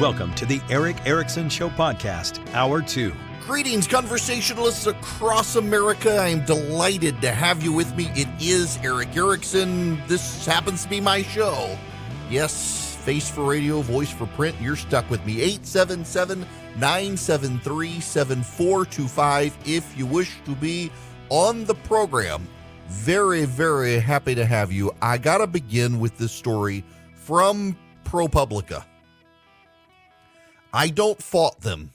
Welcome to the Erick Erickson Show Podcast, Hour 2. Greetings, conversationalists across America. I'm delighted to have you with me. It is Erick Erickson. This happens to be my show. Yes, face for radio, voice for print. You're stuck with me. 877 973 7425 if you wish to be on the program. Very, very happy to have you. I got to begin with this story from ProPublica. I don't fault them.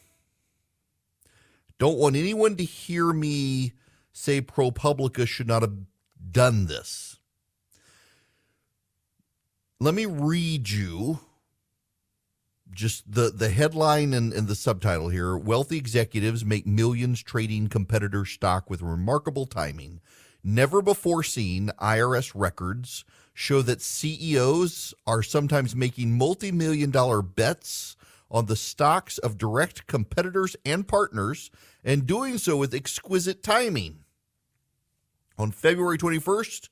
Don't want anyone to hear me say ProPublica should not have done this. Let me read you just the, the headline and, and the subtitle here. Wealthy executives make millions trading competitor stock with remarkable timing. Never before seen IRS records show that CEOs are sometimes making multi million dollar bets on the stocks of direct competitors and partners, and doing so with exquisite timing. On February 21st,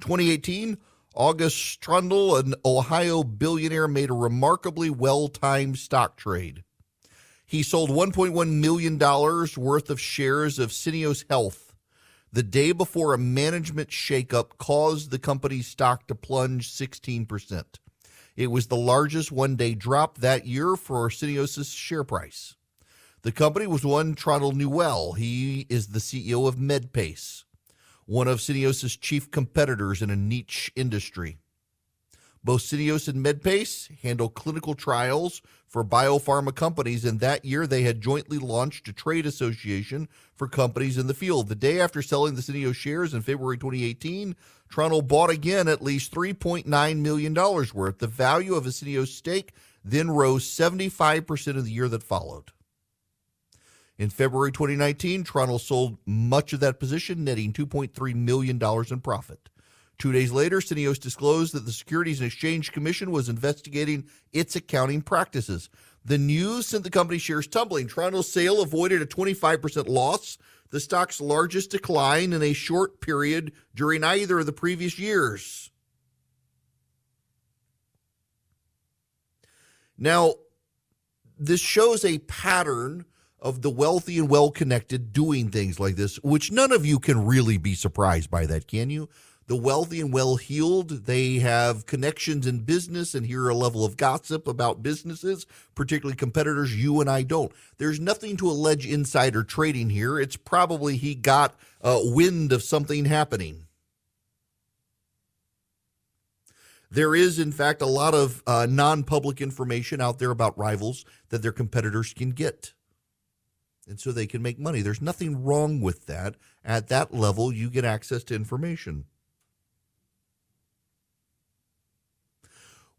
2018, August Troendle, an Ohio billionaire, made a remarkably well timed stock trade. He sold $1.1 million worth of shares of Syneos Health the day before a management shakeup caused the company's stock to plunge 16%. It was the largest one day drop that year for Syneos' share price. The company was one Troendle knew well. He is the CEO of MedPace, one of Syneos' chief competitors in a niche industry. Both and MedPace handle clinical trials for biopharma companies, and that year they had jointly launched a trade association for companies in the field. The day after selling the Syneos shares in February 2018, Troendle bought again at least $3.9 million worth. The value of a stake then rose 75% in the year that followed. In February 2019, Troendle sold much of that position, netting $2.3 million in profit. Two days later, Syneos disclosed that the Securities and Exchange Commission was investigating its accounting practices. The news sent the company shares tumbling. Troendle's sale avoided a 25% loss the stock's largest decline in a short period during either of the previous years. Now, this shows a pattern of the wealthy and well connected doing things like this, which none of you can really be surprised by that, can you? The wealthy and well heeled. They have connections in business and hear a level of gossip about businesses, particularly competitors you and I don't. There's nothing to allege insider trading here. It's probably he got a wind of something happening. There is, in fact, a lot of uh, non public information out there about rivals that their competitors can get. And so they can make money. There's nothing wrong with that. At that level, you get access to information.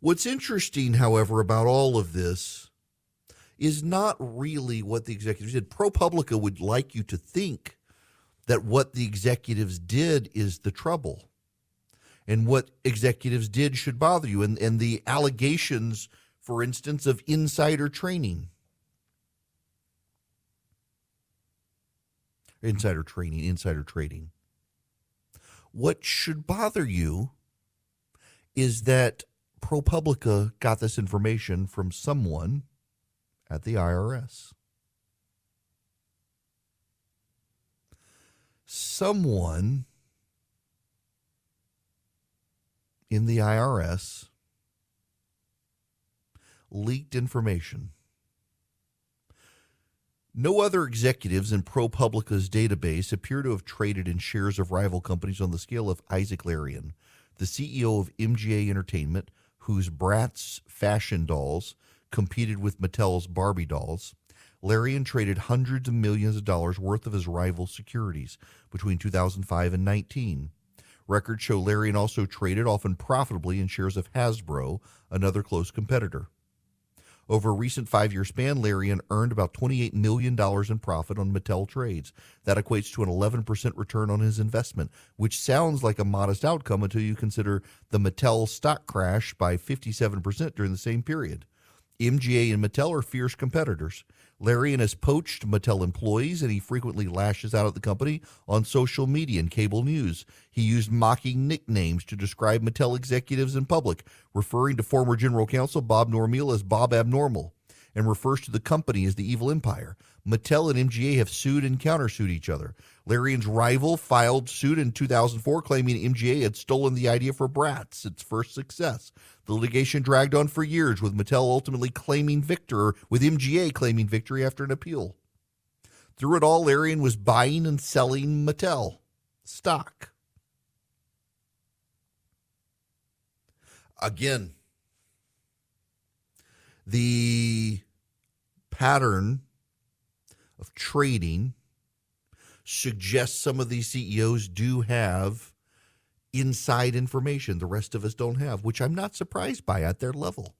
What's interesting, however, about all of this is not really what the executives did. ProPublica would like you to think that what the executives did is the trouble. And what executives did should bother you. And, and the allegations, for instance, of insider training. Insider training, insider trading. What should bother you is that ProPublica got this information from someone at the IRS. Someone in the IRS leaked information. No other executives in ProPublica's database appear to have traded in shares of rival companies on the scale of Isaac Larian, the CEO of MGA Entertainment, whose Bratz fashion dolls competed with Mattel's Barbie dolls, Larian traded hundreds of millions of dollars worth of his rival securities between 2005 and 19. Records show Larian also traded, often profitably, in shares of Hasbro, another close competitor. Over a recent five year span, Larian earned about $28 million in profit on Mattel trades. That equates to an 11% return on his investment, which sounds like a modest outcome until you consider the Mattel stock crash by 57% during the same period. MGA and Mattel are fierce competitors. Larian has poached Mattel employees and he frequently lashes out at the company on social media and cable news. He used mocking nicknames to describe Mattel executives in public, referring to former general counsel Bob Normile as Bob Abnormal. and refers to the company as the evil empire. Mattel and MGA have sued and countersued each other. Larian's rival filed suit in 2004 claiming MGA had stolen the idea for Bratz, its first success. The litigation dragged on for years, with Mattel ultimately claiming victory, with MGA claiming victory after an appeal. Through it all, Larian was buying and selling Mattel stock. Again, the pattern of trading suggests some of these CEOs do have inside information the rest of us don't have, which I'm not surprised by at their level.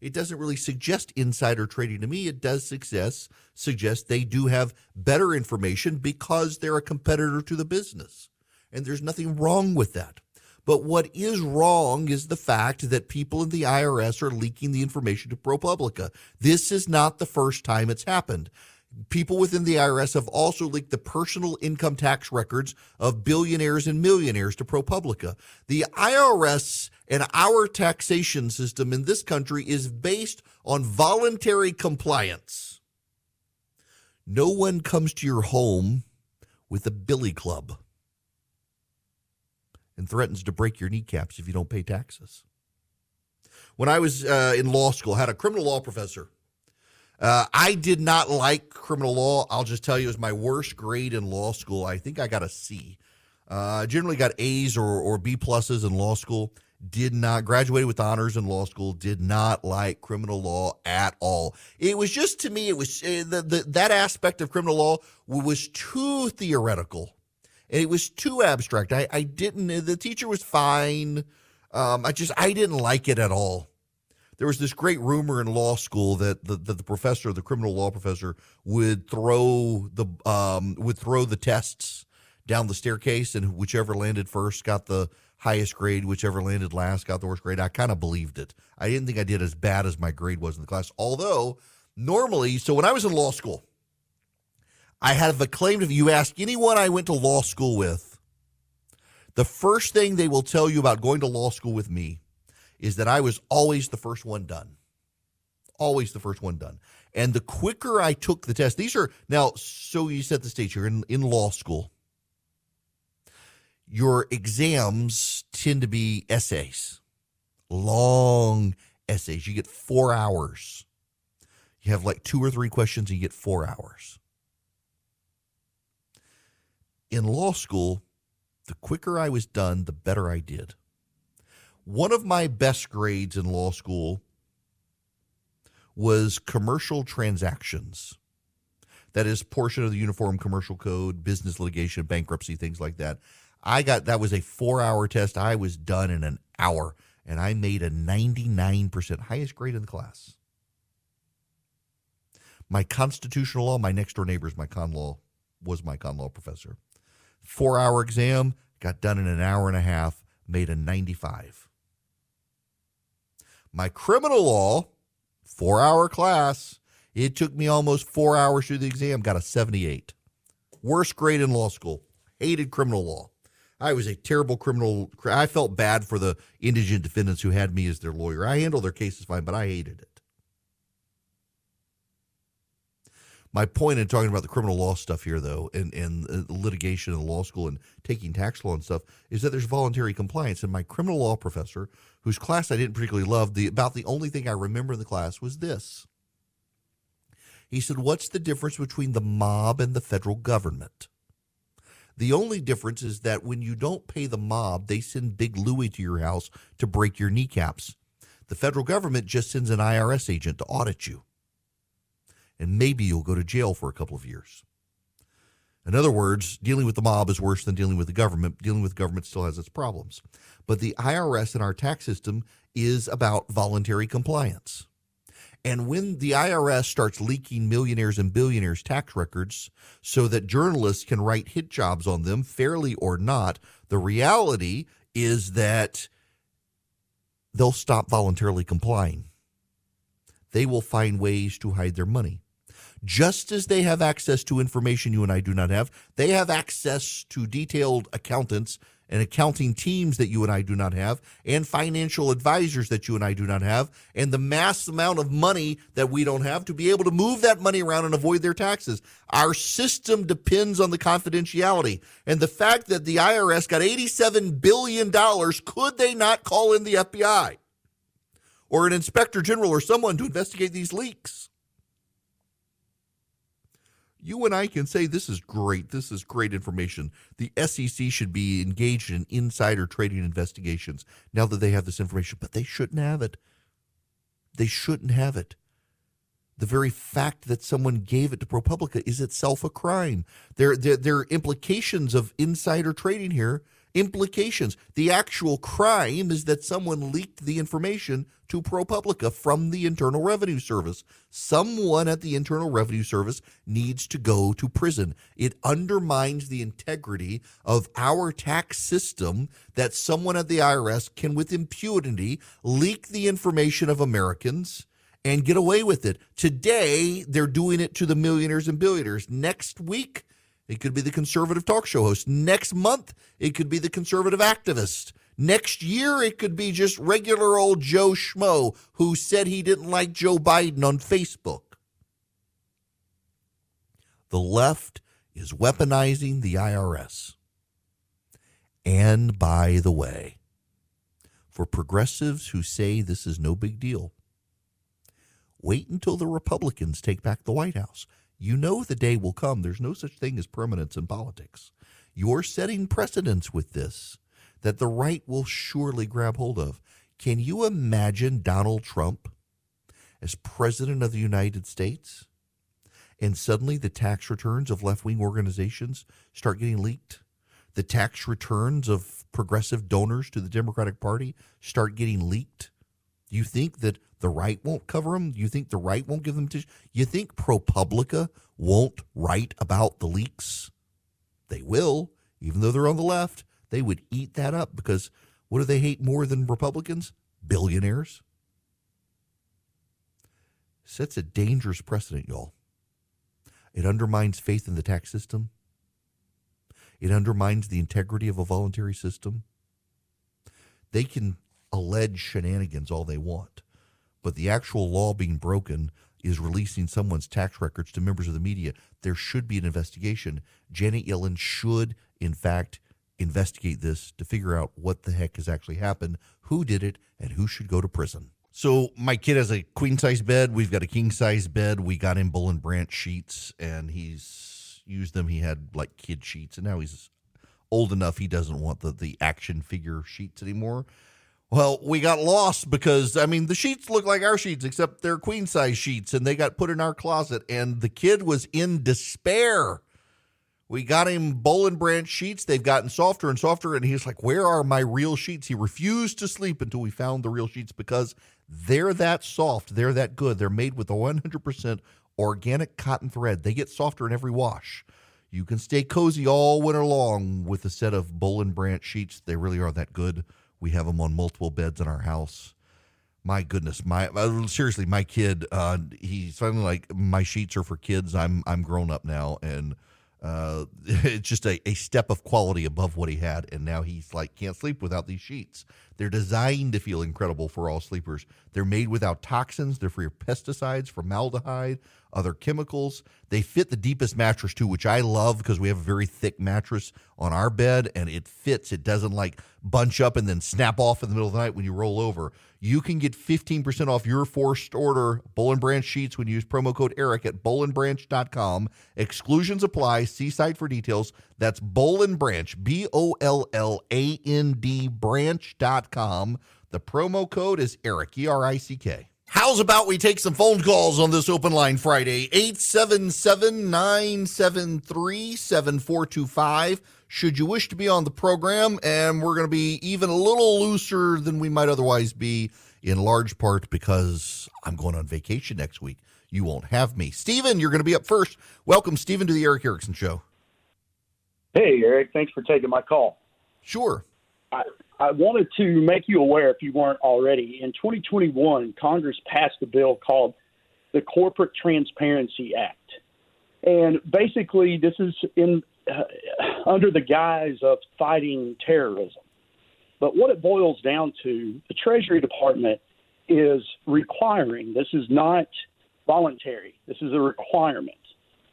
It doesn't really suggest insider trading to me. It does suggest suggest they do have better information because they're a competitor to the business. And there's nothing wrong with that. But what is wrong is the fact that people in the IRS are leaking the information to ProPublica. This is not the first time it's happened. People within the IRS have also leaked the personal income tax records of billionaires and millionaires to ProPublica. The IRS and our taxation system in this country is based on voluntary compliance. No one comes to your home with a billy club and threatens to break your kneecaps if you don't pay taxes. When I was uh, in law school, I had a criminal law professor. Uh, I did not like criminal law. I'll just tell you, it was my worst grade in law school. I think I got a C. Uh, generally got A's or, or B pluses in law school. Did not graduated with honors in law school. Did not like criminal law at all. It was just to me, it was uh, the, the that aspect of criminal law was too theoretical and it was too abstract. I, I didn't, the teacher was fine. Um, I just, I didn't like it at all. There was this great rumor in law school that the, the, the professor, the criminal law professor, would throw the um, would throw the tests down the staircase, and whichever landed first got the highest grade. Whichever landed last got the worst grade. I kind of believed it. I didn't think I did as bad as my grade was in the class. Although normally, so when I was in law school, I have a claim if you ask anyone I went to law school with, the first thing they will tell you about going to law school with me is that I was always the first one done. Always the first one done. And the quicker I took the test, these are now, so you set the stage, you're in, in law school. Your exams tend to be essays, long essays. You get four hours. You have like two or three questions, and you get four hours in law school, the quicker I was done, the better I did. One of my best grades in law school was commercial transactions. That is portion of the Uniform Commercial Code, business litigation, bankruptcy, things like that. I got that was a 4-hour test. I was done in an hour and I made a 99% highest grade in the class. My constitutional law, my next door neighbor's my con law was my con law professor four hour exam, got done in an hour and a half, made a 95. My criminal law, four hour class, it took me almost four hours do the exam, got a 78. Worst grade in law school. Hated criminal law. I was a terrible criminal. I felt bad for the indigent defendants who had me as their lawyer. I handled their cases fine, but I hated it. My point in talking about the criminal law stuff here, though, and, and uh, litigation in law school and taking tax law and stuff, is that there's voluntary compliance. And my criminal law professor, whose class I didn't particularly love, the about the only thing I remember in the class was this. He said, What's the difference between the mob and the federal government? The only difference is that when you don't pay the mob, they send Big Louie to your house to break your kneecaps. The federal government just sends an IRS agent to audit you and maybe you'll go to jail for a couple of years. In other words, dealing with the mob is worse than dealing with the government. Dealing with government still has its problems. But the IRS and our tax system is about voluntary compliance. And when the IRS starts leaking millionaires and billionaires' tax records so that journalists can write hit jobs on them, fairly or not, the reality is that they'll stop voluntarily complying. They will find ways to hide their money just as they have access to information you and I do not have, they have access to detailed accountants and accounting teams that you and I do not have, and financial advisors that you and I do not have, and the mass amount of money that we don't have to be able to move that money around and avoid their taxes. Our system depends on the confidentiality. And the fact that the IRS got $87 billion, could they not call in the FBI or an inspector general or someone to investigate these leaks? You and I can say this is great. This is great information. The SEC should be engaged in insider trading investigations now that they have this information, but they shouldn't have it. They shouldn't have it. The very fact that someone gave it to ProPublica is itself a crime. There, there, there are implications of insider trading here implications. The actual crime is that someone leaked the information to ProPublica from the Internal Revenue Service. Someone at the Internal Revenue Service needs to go to prison. It undermines the integrity of our tax system that someone at the IRS can, with impunity, leak the information of Americans and get away with it. Today, they're doing it to the millionaires and billionaires. Next week, it could be the conservative talk show host. Next month, it could be the conservative activist. Next year, it could be just regular old Joe Schmo who said he didn't like Joe Biden on Facebook. The left is weaponizing the IRS. And by the way, for progressives who say this is no big deal, wait until the Republicans take back the White House. You know the day will come. There's no such thing as permanence in politics. You're setting precedents with this that the right will surely grab hold of. Can you imagine Donald Trump as president of the United States? And suddenly the tax returns of left wing organizations start getting leaked. The tax returns of progressive donors to the Democratic Party start getting leaked. Do you think that the right won't cover them? You think the right won't give them you think ProPublica won't write about the leaks? They will, even though they're on the left. They would eat that up because what do they hate more than Republicans? Billionaires. Sets a dangerous precedent, y'all. It undermines faith in the tax system. It undermines the integrity of a voluntary system. They can allege shenanigans all they want but the actual law being broken is releasing someone's tax records to members of the media. There should be an investigation. Janet Yellen should, in fact, investigate this to figure out what the heck has actually happened, who did it, and who should go to prison. So my kid has a queen size bed. We've got a king size bed. We got him Boll and Branch sheets, and he's used them. He had like kid sheets, and now he's old enough. He doesn't want the the action figure sheets anymore. Well, we got lost because I mean the sheets look like our sheets, except they're queen size sheets, and they got put in our closet. And the kid was in despair. We got him Boll and Branch sheets. They've gotten softer and softer, and he's like, "Where are my real sheets?" He refused to sleep until we found the real sheets because they're that soft, they're that good. They're made with a 100% organic cotton thread. They get softer in every wash. You can stay cozy all winter long with a set of Boll and Branch sheets. They really are that good. We have them on multiple beds in our house. My goodness, my uh, seriously, my kid, uh, he's finally like my sheets are for kids. I'm I'm grown up now, and uh, it's just a, a step of quality above what he had. And now he's like can't sleep without these sheets. They're designed to feel incredible for all sleepers. They're made without toxins. They're free of pesticides, formaldehyde, other chemicals. They fit the deepest mattress too, which I love because we have a very thick mattress on our bed and it fits. It doesn't like bunch up and then snap off in the middle of the night when you roll over. You can get 15% off your forced order Boll and Branch sheets when you use promo code Erick at bollandbranch.com. Exclusions apply. See site for details. That's Boll and Branch, B O L L A N D branch.com. The promo code is Erick, E R I C K. How's about we take some phone calls on this open line Friday? 877 973 7425. Should you wish to be on the program, and we're going to be even a little looser than we might otherwise be, in large part because I'm going on vacation next week. You won't have me. Stephen, you're going to be up first. Welcome, Stephen, to the Erick Erickson Show. Hey, Erick. Thanks for taking my call. Sure. I, I wanted to make you aware, if you weren't already, in 2021, Congress passed a bill called the Corporate Transparency Act. And basically, this is in uh, under the guise of fighting terrorism. But what it boils down to, the Treasury Department is requiring, this is not voluntary, this is a requirement,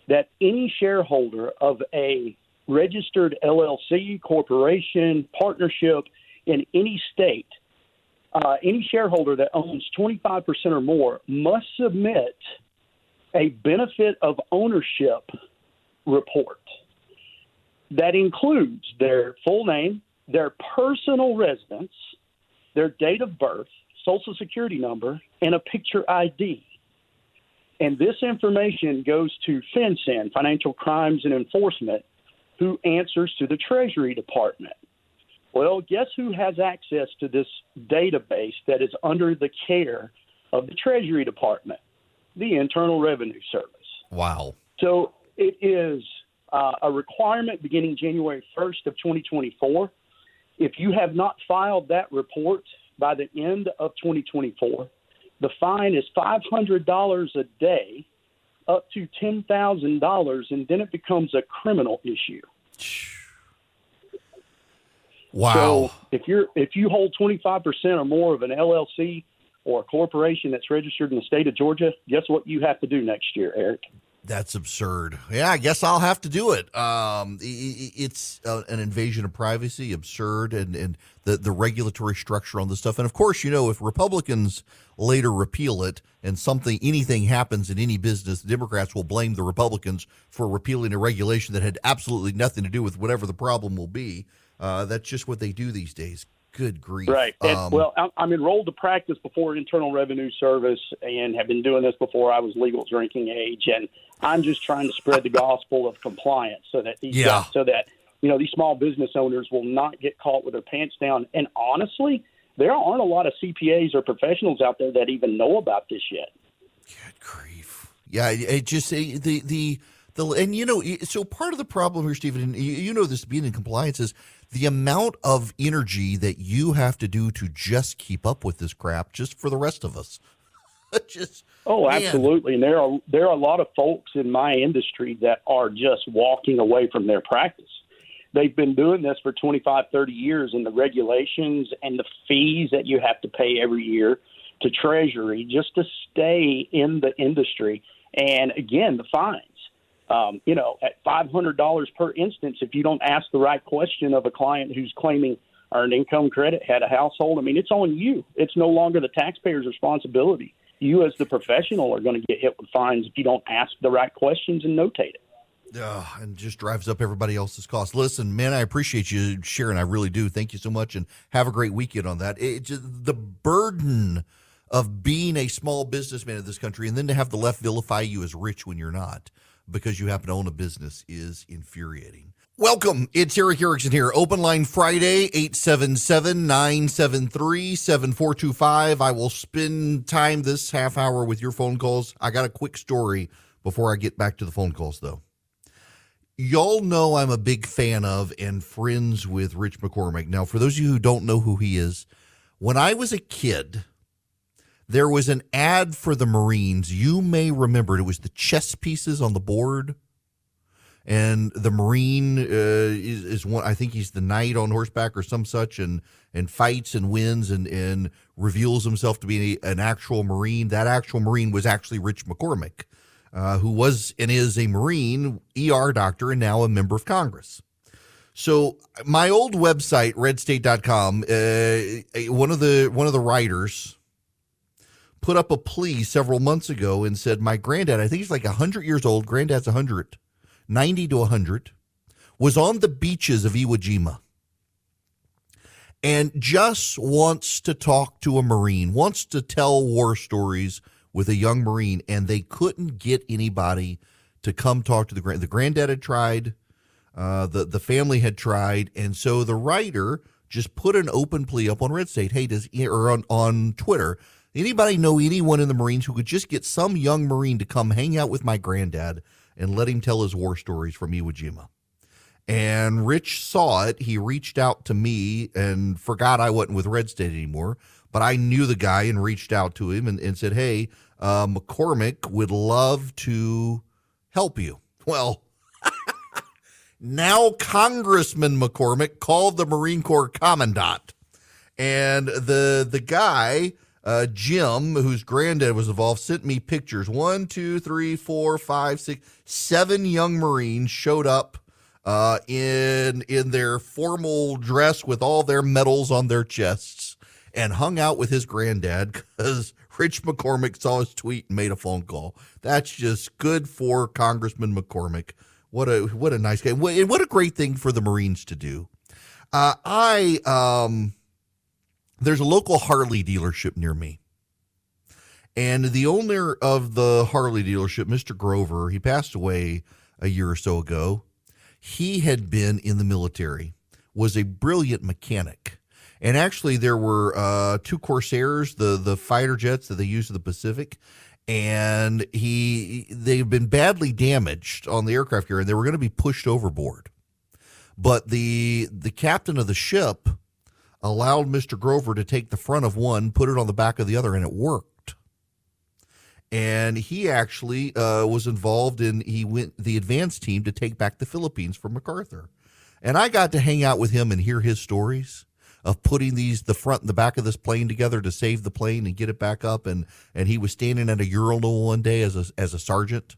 that any shareholder of a registered LLC, corporation, partnership in any state, uh, any shareholder that owns 25% or more must submit a benefit of ownership report that includes their full name, their personal residence, their date of birth, social security number, and a picture ID. And this information goes to FinCEN, Financial Crimes and Enforcement, who answers to the Treasury Department. Well, guess who has access to this database that is under the care of the Treasury Department? The Internal Revenue Service. Wow. So it is uh, a requirement beginning January 1st of 2024. If you have not filed that report by the end of 2024, the fine is $500 a day up to $10,000, and then it becomes a criminal issue. Wow. So if you're if you hold 25% or more of an LLC or a corporation that's registered in the state of Georgia, guess what you have to do next year, Erick? That's absurd. Yeah, I guess I'll have to do it. Um, it's uh, an invasion of privacy, absurd, and, and the, the regulatory structure on this stuff. And of course, you know, if Republicans later repeal it and something, anything happens in any business, the Democrats will blame the Republicans for repealing a regulation that had absolutely nothing to do with whatever the problem will be. Uh, that's just what they do these days. Good grief. Right. And, um, well, I'm enrolled to practice before Internal Revenue Service and have been doing this before I was legal drinking age. And I'm just trying to spread the gospel of compliance so that these yeah. so that you know these small business owners will not get caught with their pants down. And honestly, there aren't a lot of CPAs or professionals out there that even know about this yet. Good grief. Yeah, it just the the the and you know so part of the problem here, Stephen, and you know this being in compliance is the amount of energy that you have to do to just keep up with this crap just for the rest of us just oh absolutely. And there are there are a lot of folks in my industry that are just walking away from their practice. They've been doing this for 25 30 years and the regulations and the fees that you have to pay every year to treasury just to stay in the industry. And again the fines. Um, you know, at $500 per instance, if you don't ask the right question of a client who's claiming earned income credit, had a household, I mean, it's on you. It's no longer the taxpayer's responsibility. You, as the professional, are going to get hit with fines if you don't ask the right questions and notate it. Uh, and just drives up everybody else's costs. Listen, man, I appreciate you sharing. I really do. Thank you so much, and have a great weekend on that. It, just, the burden of being a small businessman in this country, and then to have the left vilify you as rich when you're not because you happen to own a business is infuriating. Welcome. It's Erick Erickson here. Open line Friday, 877 973 7425. I will spend time this half hour with your phone calls. I got a quick story before I get back to the phone calls, though. Y'all know I'm a big fan of and friends with Rich McCormick. Now, for those of you who don't know who he is, when I was a kid, there was an ad for the Marines. You may remember it was the chess pieces on the board. And the Marine uh, is, is one. I think he's the knight on horseback or some such, and and fights and wins and and reveals himself to be an actual Marine. That actual Marine was actually Rich McCormick, uh, who was and is a Marine, ER doctor, and now a member of Congress. So my old website, redstate.com, uh, one of the one of the writers put up a plea several months ago and said, My granddad, I think he's like 100 years old, granddad's 100, 90 to 100, was on the beaches of Iwo Jima and just wants to talk to a Marine, wants to tell war stories with a young Marine, and they couldn't get anybody to come talk to the grand. The granddad had tried, uh, the the family had tried, and so the writer just put an open plea up on Red State. Hey, does or on on Twitter? Anybody know anyone in the Marines who could just get some young Marine to come hang out with my granddad and let him tell his war stories from Iwo Jima? And Rich saw it. He reached out to me and forgot I wasn't with Red State anymore. But I knew the guy and reached out to him and, and said, Hey, uh, McCormick would love to help you. Well, now Congressman McCormick called the Marine Corps commandant. And the the guy, uh, Jim, whose granddad was involved, sent me pictures. One, two, three, four, five, six, seven young Marines showed up uh, in in their formal dress with all their medals on their chests and hung out with his granddad because Rich McCormick saw his tweet and made a phone call. That's just good for Congressman McCormick. What a what a nice guy. And what a great thing for the Marines to do. Uh, I um, there's a local Harley dealership near me. And the owner of the Harley dealership, Mr. Grover, he passed away a year or so ago. He had been in the military, was a brilliant mechanic. And actually, there were uh, two Corsairs, the the fighter jets that they used in the Pacific, and he they've been badly damaged on the aircraft carrier, and they were going to be pushed overboard. But the the captain of the ship allowed Mr. Grover to take the front of one, put it on the back of the other, and it worked. And he actually uh, was involved in he went the advance team to take back the Philippines from MacArthur. And I got to hang out with him and hear his stories of putting these the front and the back of this plane together to save the plane and get it back up and and he was standing at a urinal one day as a as a sergeant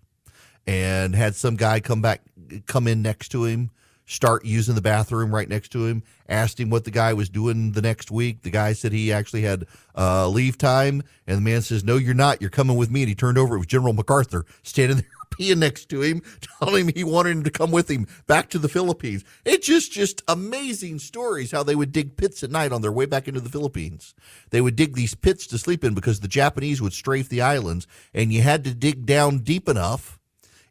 and had some guy come back come in next to him start using the bathroom right next to him. Asked him what the guy was doing the next week. The guy said he actually had uh, leave time, and the man says, "No, you're not. You're coming with me." And he turned over. It was General MacArthur standing there peeing next to him, telling him he wanted him to come with him back to the Philippines. It's just just amazing stories how they would dig pits at night on their way back into the Philippines. They would dig these pits to sleep in because the Japanese would strafe the islands, and you had to dig down deep enough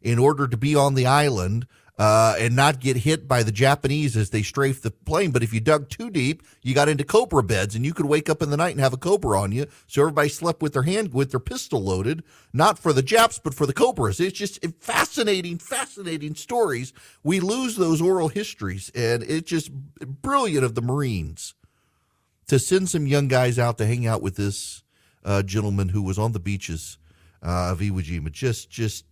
in order to be on the island uh, and not get hit by the Japanese as they strafe the plane. But if you dug too deep, you got into cobra beds, and you could wake up in the night and have a cobra on you. So everybody slept with their hand with their pistol loaded, not for the Japs, but for the cobras. It's just fascinating, fascinating stories. We lose those oral histories, and it's just brilliant of the Marines to send some young guys out to hang out with this uh, gentleman who was on the beaches uh, of Iwo Jima. Just, just,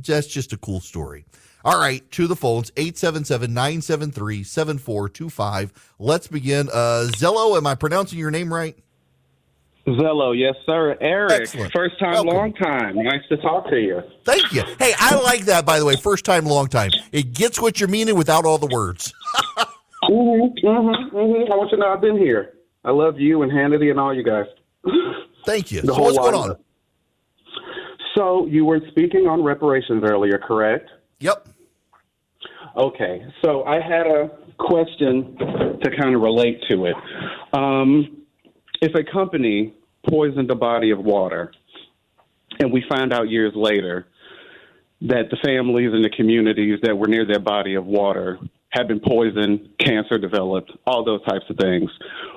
just, just a cool story. All right, to the phones, 877-973-7425. Let's begin. Uh, Zello, am I pronouncing your name right? Zello, yes, sir. Erick, Excellent. first time, Welcome. long time. Nice to talk to you. Thank you. Hey, I like that, by the way. First time, long time. It gets what you're meaning without all the words. Mm-hmm, mm-hmm, mm-hmm. I want you to know I've been here. I love you and Hannity and all you guys. Thank you. The So what's going on? So you were speaking on reparations earlier, correct? Yep. Okay, so I had a question to kind of relate to it. Um, if a company poisoned a body of water, and we find out years later that the families and the communities that were near that body of water had been poisoned, cancer developed, all those types of things,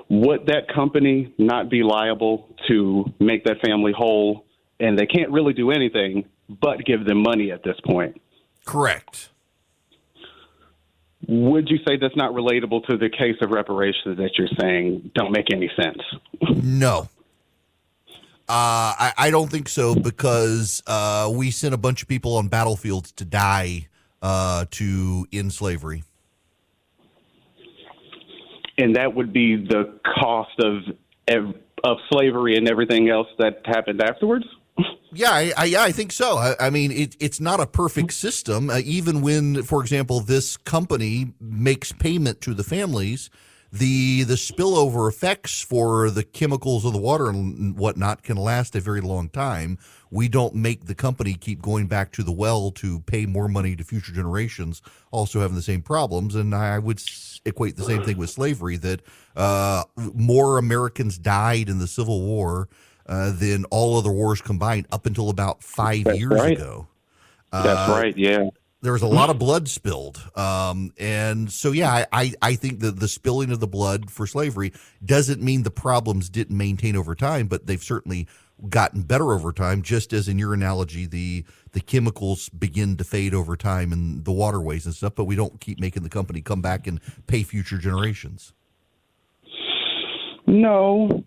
would that company not be liable to make that family whole? And they can't really do anything but give them money at this point. Correct. Would you say that's not relatable to the case of reparations that you're saying don't make any sense? No. Uh, I, I don't think so because uh, we sent a bunch of people on battlefields to die uh, to end slavery. And that would be the cost of of slavery and everything else that happened afterwards? Yeah, I, I, yeah, I think so. I, I mean, it, it's not a perfect system. Uh, even when, for example, this company makes payment to the families, the the spillover effects for the chemicals of the water and whatnot can last a very long time. We don't make the company keep going back to the well to pay more money to future generations, also having the same problems. And I would equate the same thing with slavery that uh, more Americans died in the Civil War uh, than all other wars combined up until about five That's years right. ago. That's Uh, right, yeah. There was a lot of blood spilled, um, and so yeah, I, I, I think that the spilling of the blood for slavery doesn't mean the problems didn't maintain over time, but they've certainly gotten better over time. Just as in your analogy, the the chemicals begin to fade over time in the waterways and stuff, but we don't keep making the company come back and pay future generations. No,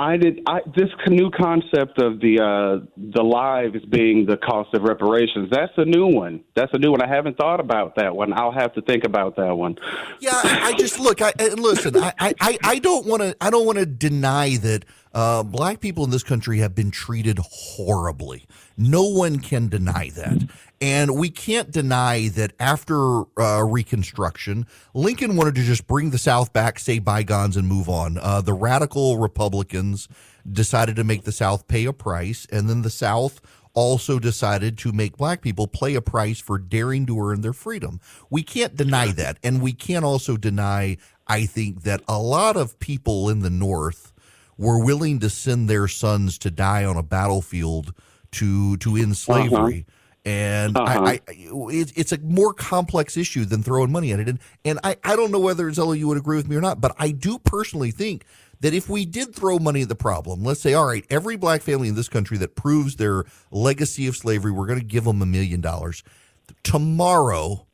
I did. I, this new concept of the uh, the lives being the cost of reparations. That's a new one. That's a new one. I haven't thought about that one. I'll have to think about that one. Yeah, I, just look. I, listen. I, I, I don't want to. I don't want to deny that uh, black people in this country have been treated horribly. No one can deny that. And we can't deny that after uh, Reconstruction, Lincoln wanted to just bring the South back, say bygones, and move on. Uh, the radical Republicans decided to make the South pay a price, and then the South also decided to make black people pay a price for daring to earn their freedom. We can't deny that. And we can't also deny, I think, that a lot of people in the North were willing to send their sons to die on a battlefield to to end slavery. Uh-huh and uh-huh. I, I it, it's a more complex issue than throwing money at it. And and I, I don't know whether Zello you would agree with me or not, but I do personally think that if we did throw money at the problem, let's say, all right, every black family in this country that proves their legacy of slavery, we're going to give them a million dollars. Tomorrow,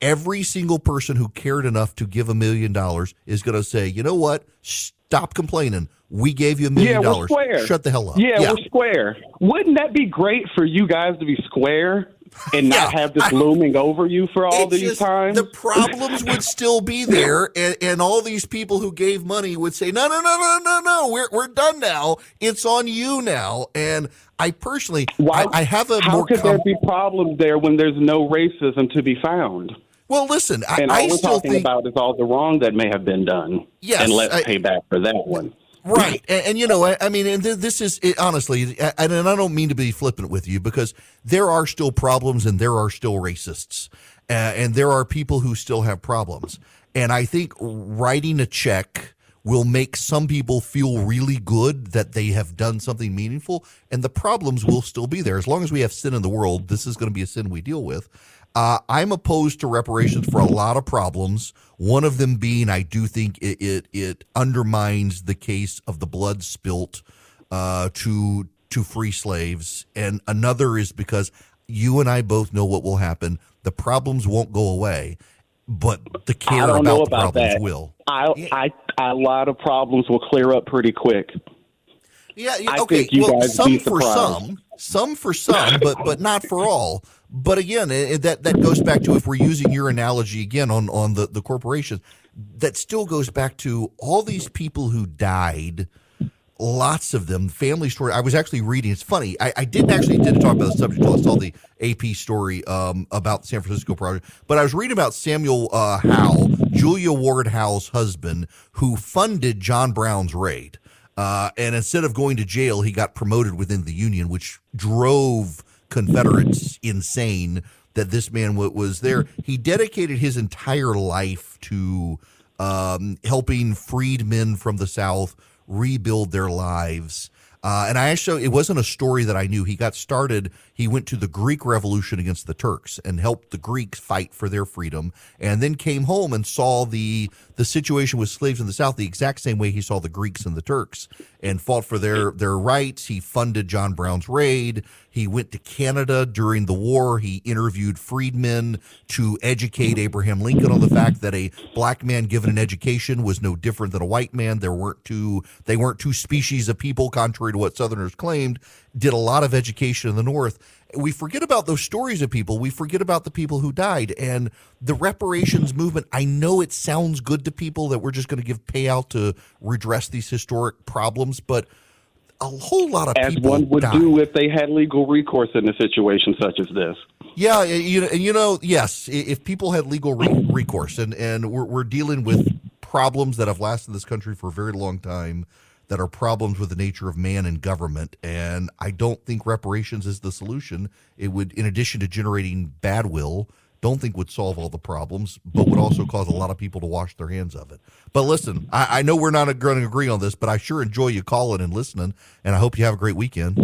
every single person who cared enough to give a million dollars is going to say, you know what? Stop complaining. We gave you a million dollars. Shut the hell up. Yeah, yeah, we're square. Wouldn't that be great for you guys to be square? and not yeah, have this I, looming over you for all these just, times. The problems would still be there, and, and, all these people who gave money would say, "No, no, no, no, no, no, we're we're done now. It's on you now." And I personally, Why, I, I have a how more. could com- there be problems there when there's no racism to be found? Well, listen, I, and all I we're still talking think, about is all the wrong that may have been done. Yes, and let's pay back for that one. Right, and, and, you know, I, I mean, and th- this is it, honestly, and, and I don't mean to be flippant with you because there are still problems and there are still racists, uh, and there are people who still have problems, and I think writing a check will make some people feel really good that they have done something meaningful, and the problems will still be there as long as we have sin in the world. This is going to be a sin we deal with. Uh, I'm opposed to reparations for a lot of problems. One of them being, I do think it it, it undermines the case of the blood spilt uh, to to free slaves, and another is because you and I both know what will happen. The problems won't go away, but the care about, about, the problems that. will. I, I, I, a lot of problems will clear up pretty quick. Yeah, okay. well, some for some, some for some, but but not for all. But again, that that goes back to if we're using your analogy again on on the the corporations, that still goes back to all these people who died. Lots of them, family story. I was actually reading. It's funny. I, I didn't actually did talk about the subject until I saw the AP story um, about the San Francisco project. But I was reading about Samuel uh, Howe, Julia Ward Howe's husband, who funded John Brown's raid. Uh, and instead of going to jail, he got promoted within the Union, which drove Confederates insane that this man was there. He dedicated his entire life to um, helping freedmen from the South rebuild their lives. Uh, and I actually, it wasn't a story that I knew. He got started. He went to the Greek Revolution against the Turks and helped the Greeks fight for their freedom, and then came home and saw the the situation with slaves in the South the exact same way he saw the Greeks and the Turks, and fought for their their rights. He funded John Brown's raid. He went to Canada during the war. He interviewed freedmen to educate Abraham Lincoln on the fact that a black man given an education was no different than a white man. There weren't two they weren't two species of people, contrary to what Southerners claimed. Did a lot of education in the North. We forget about those stories of people. We forget about the people who died and the reparations movement. I know it sounds good to people that we're just going to give payout to redress these historic problems, but a whole lot of as people one would died. do if they had legal recourse in a situation such as this. Yeah, you and you know, yes, if people had legal re- recourse, and and we're we're dealing with problems that have lasted this country for a very long time, that are problems with the nature of man and government, and I don't think reparations is the solution. It would, in addition to generating bad will, don't think would solve all the problems, but would also cause a lot of people to wash their hands of it. But listen, I, I know we're not going to agree on this, but I sure enjoy you calling and listening, and I hope you have a great weekend.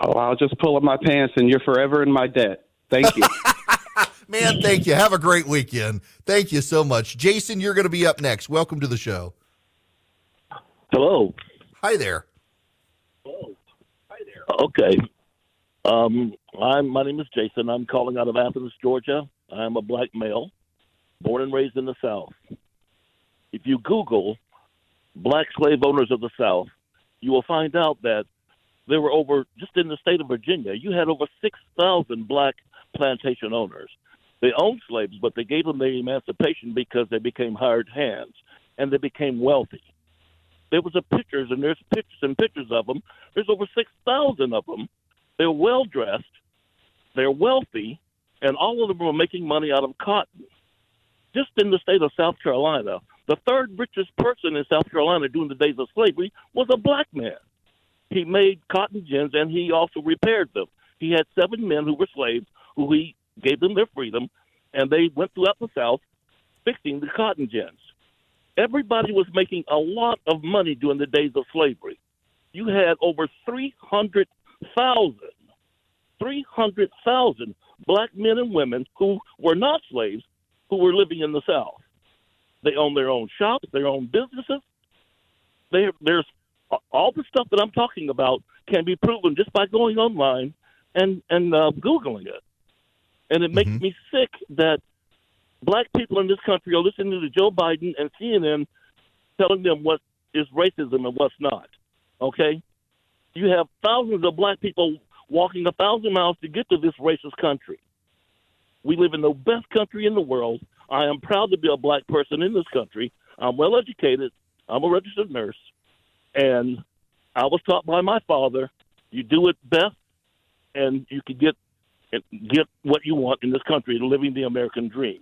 Oh, I'll just pull up my pants, and you're forever in my debt. Thank you. Man, thank you. Have a great weekend. Thank you so much. Jason, you're going to be up next. Welcome to the show. Hello. Hi there. Hello. Hi there. Okay. Um, I'm my name is Jason. I'm calling out of Athens, Georgia. I'm a black male, born and raised in the South. If you Google black slave owners of the South, you will find out that there were over, just in the state of Virginia, you had over 6,000 black plantation owners. They owned slaves, but they gave them their emancipation because they became hired hands and they became wealthy. There was a pictures, and there's pictures and pictures of them. There's over 6,000 of them. They're well dressed, they're wealthy, and all of them were making money out of cotton. Just in the state of South Carolina, the third richest person in South Carolina during the days of slavery was a black man. He made cotton gins and he also repaired them. He had seven men who were slaves who he gave them their freedom, and they went throughout the South fixing the cotton gins. Everybody was making a lot of money during the days of slavery. You had over 300,000, 300,000 black men and women who were not slaves who were living in the South. They own their own shops, their own businesses. They, there's all the stuff that I'm talking about can be proven just by going online and and uh, googling it. And it makes mm-hmm. me sick that black people in this country are listening to Joe Biden and CNN telling them what is racism and what's not. Okay, you have thousands of black people walking a thousand miles to get to this racist country. We live in the best country in the world. I am proud to be a black person in this country. I'm well educated. I'm a registered nurse. And I was taught by my father, you do it best and you can get get what you want in this country, living the American dream.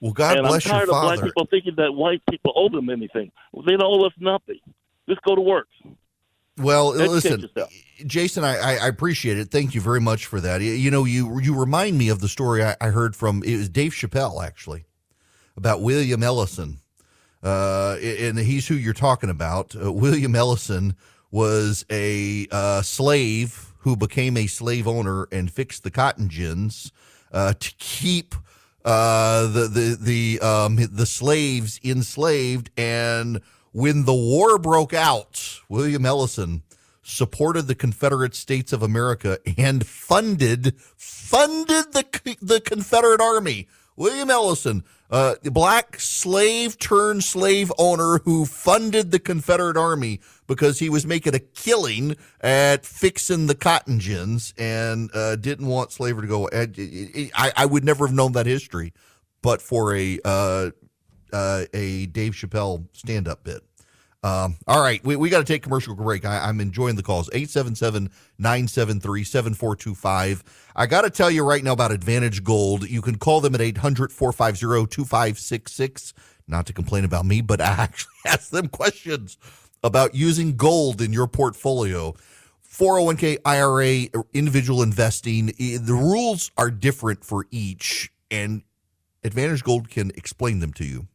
Well, God and bless I'm tired your father. of black people thinking that white people owe them anything. Well, they don't owe us nothing. Just go to work. Well, Educate listen, yourself. Jason, I, I, appreciate it. Thank you very much for that. You, know, you you remind me of the story I, I, heard from it was Dave Chappelle actually about William Ellison, uh, and he's who you're talking about. Uh, William Ellison was a uh, slave who became a slave owner and fixed the cotton gins uh, to keep uh, the the the um, the slaves enslaved and when the war broke out, William Ellison supported the Confederate States of America and funded funded the the Confederate Army. William Ellison, uh, black slave turned slave owner who funded the Confederate Army because he was making a killing at fixing the cotton gins and uh, didn't want slavery to go. I, I would never have known that history, but for a uh, uh, a Dave Chappelle stand up bit. Um, all right, we, we got to take commercial break. I, am enjoying the calls. 877 973 7425. I got to tell you right now about Advantage Gold. You can call them at 800 450 2566. Not to complain about me, but I actually ask them questions about using gold in your portfolio. 401k, IRA, individual investing, the rules are different for each, and Advantage Gold can explain them to you.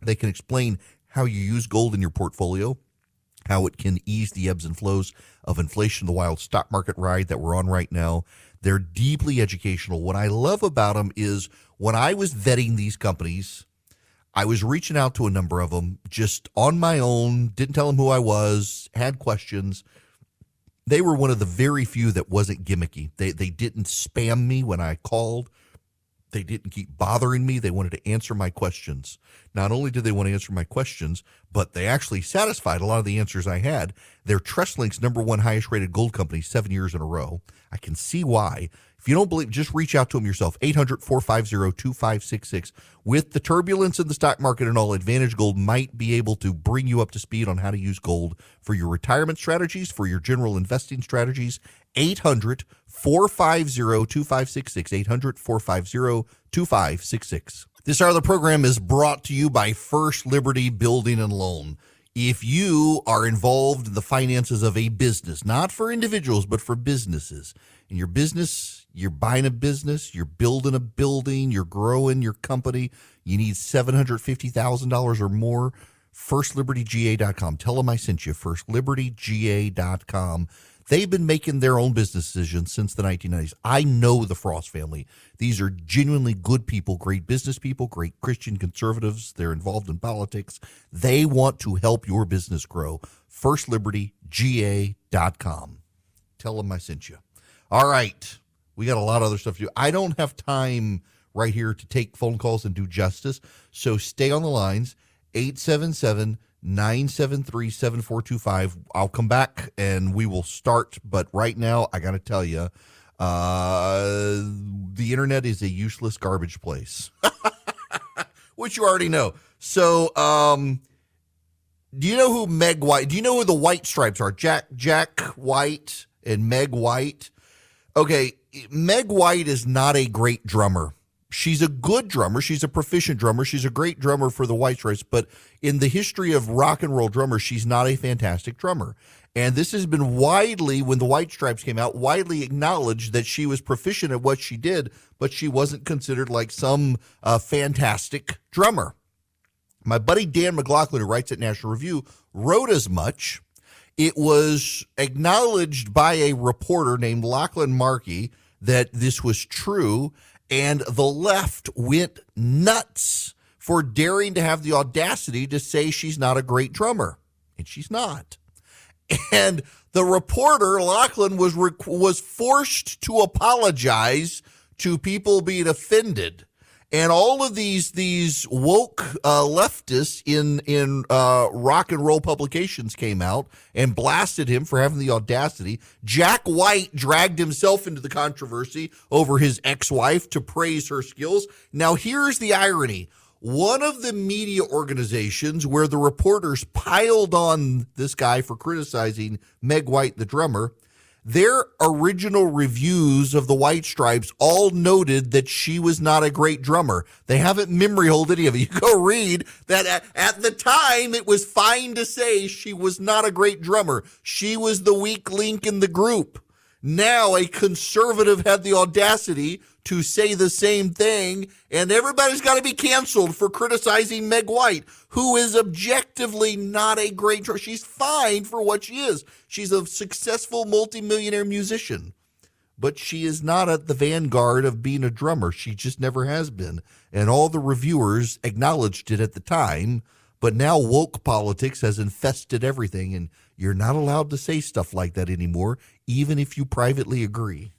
They can explain how you use gold in your portfolio, how it can ease the ebbs and flows of inflation, the wild stock market ride that we're on right now. They're deeply educational. What I love about them is when I was vetting these companies, I was reaching out to a number of them just on my own, didn't tell them who I was, had questions. They were one of the very few that wasn't gimmicky. They they didn't spam me when I called. They didn't keep bothering me. They wanted to answer my questions. Not only did they want to answer my questions, but they actually satisfied a lot of the answers I had. They're TrustLink's number one highest rated gold company seven years in a row. I can see why. If you don't believe, just reach out to them yourself. 800 450 2566. With the turbulence in the stock market and all, Advantage Gold might be able to bring you up to speed on how to use gold for your retirement strategies, for your general investing strategies. 800 450 2566. 800 450 2566. This hour of the program is brought to you by First Liberty Building and Loan. If you are involved in the finances of a business, not for individuals, but for businesses, in your business, you're buying a business, you're building a building, you're growing your company, you need $750,000 or more, firstlibertyga.com. Tell them I sent you, firstlibertyga.com. They've been making their own business decisions since the 1990s. I know the Frost family. These are genuinely good people, great business people, great Christian conservatives. They're involved in politics. They want to help your business grow. FirstLibertyGA.com. Tell them I sent you. All right. We got a lot of other stuff to do. I don't have time right here to take phone calls and do justice. So stay on the lines. 877 973 7425. I'll come back and we will start. But right now, I got to tell you, uh, the internet is a useless garbage place, which you already know. So, um, do you know who Meg White? Do you know who the White Stripes are? Jack Jack White and Meg White. Okay, Meg White is not a great drummer. She's a good drummer. She's a proficient drummer. She's a great drummer for the White Stripes. But in the history of rock and roll drummers, she's not a fantastic drummer. And this has been widely, when the White Stripes came out, widely acknowledged that she was proficient at what she did, but she wasn't considered like some uh, fantastic drummer. My buddy Dan McLaughlin, who writes at National Review, wrote as much. It was acknowledged by a reporter named Lachlan Markay that this was true, and the left went nuts for daring to have the audacity to say she's not a great drummer, and she's not. And the reporter Lachlan was was forced to apologize to people being offended and all of these these woke uh, leftists in in uh, rock and roll publications came out and blasted him for having the audacity. Jack White dragged himself into the controversy over his ex-wife to praise her skills. Now here's the irony. One of the media organizations where the reporters piled on this guy for criticizing Meg White, the drummer, their original reviews of the White Stripes all noted that she was not a great drummer. They haven't memory hold any of it. You go read that at, at, the time it was fine to say she was not a great drummer. She was the weak link in the group. Now a conservative had the audacity to say the same thing, and everybody's got to be canceled for criticizing Meg White, who is objectively not a great drummer. She's fine for what she is. She's a successful multimillionaire musician, but she is not at the vanguard of being a drummer. She just never has been. And all the reviewers acknowledged it at the time, but now woke politics has infested everything, and you're not allowed to say stuff like that anymore, even if you privately agree.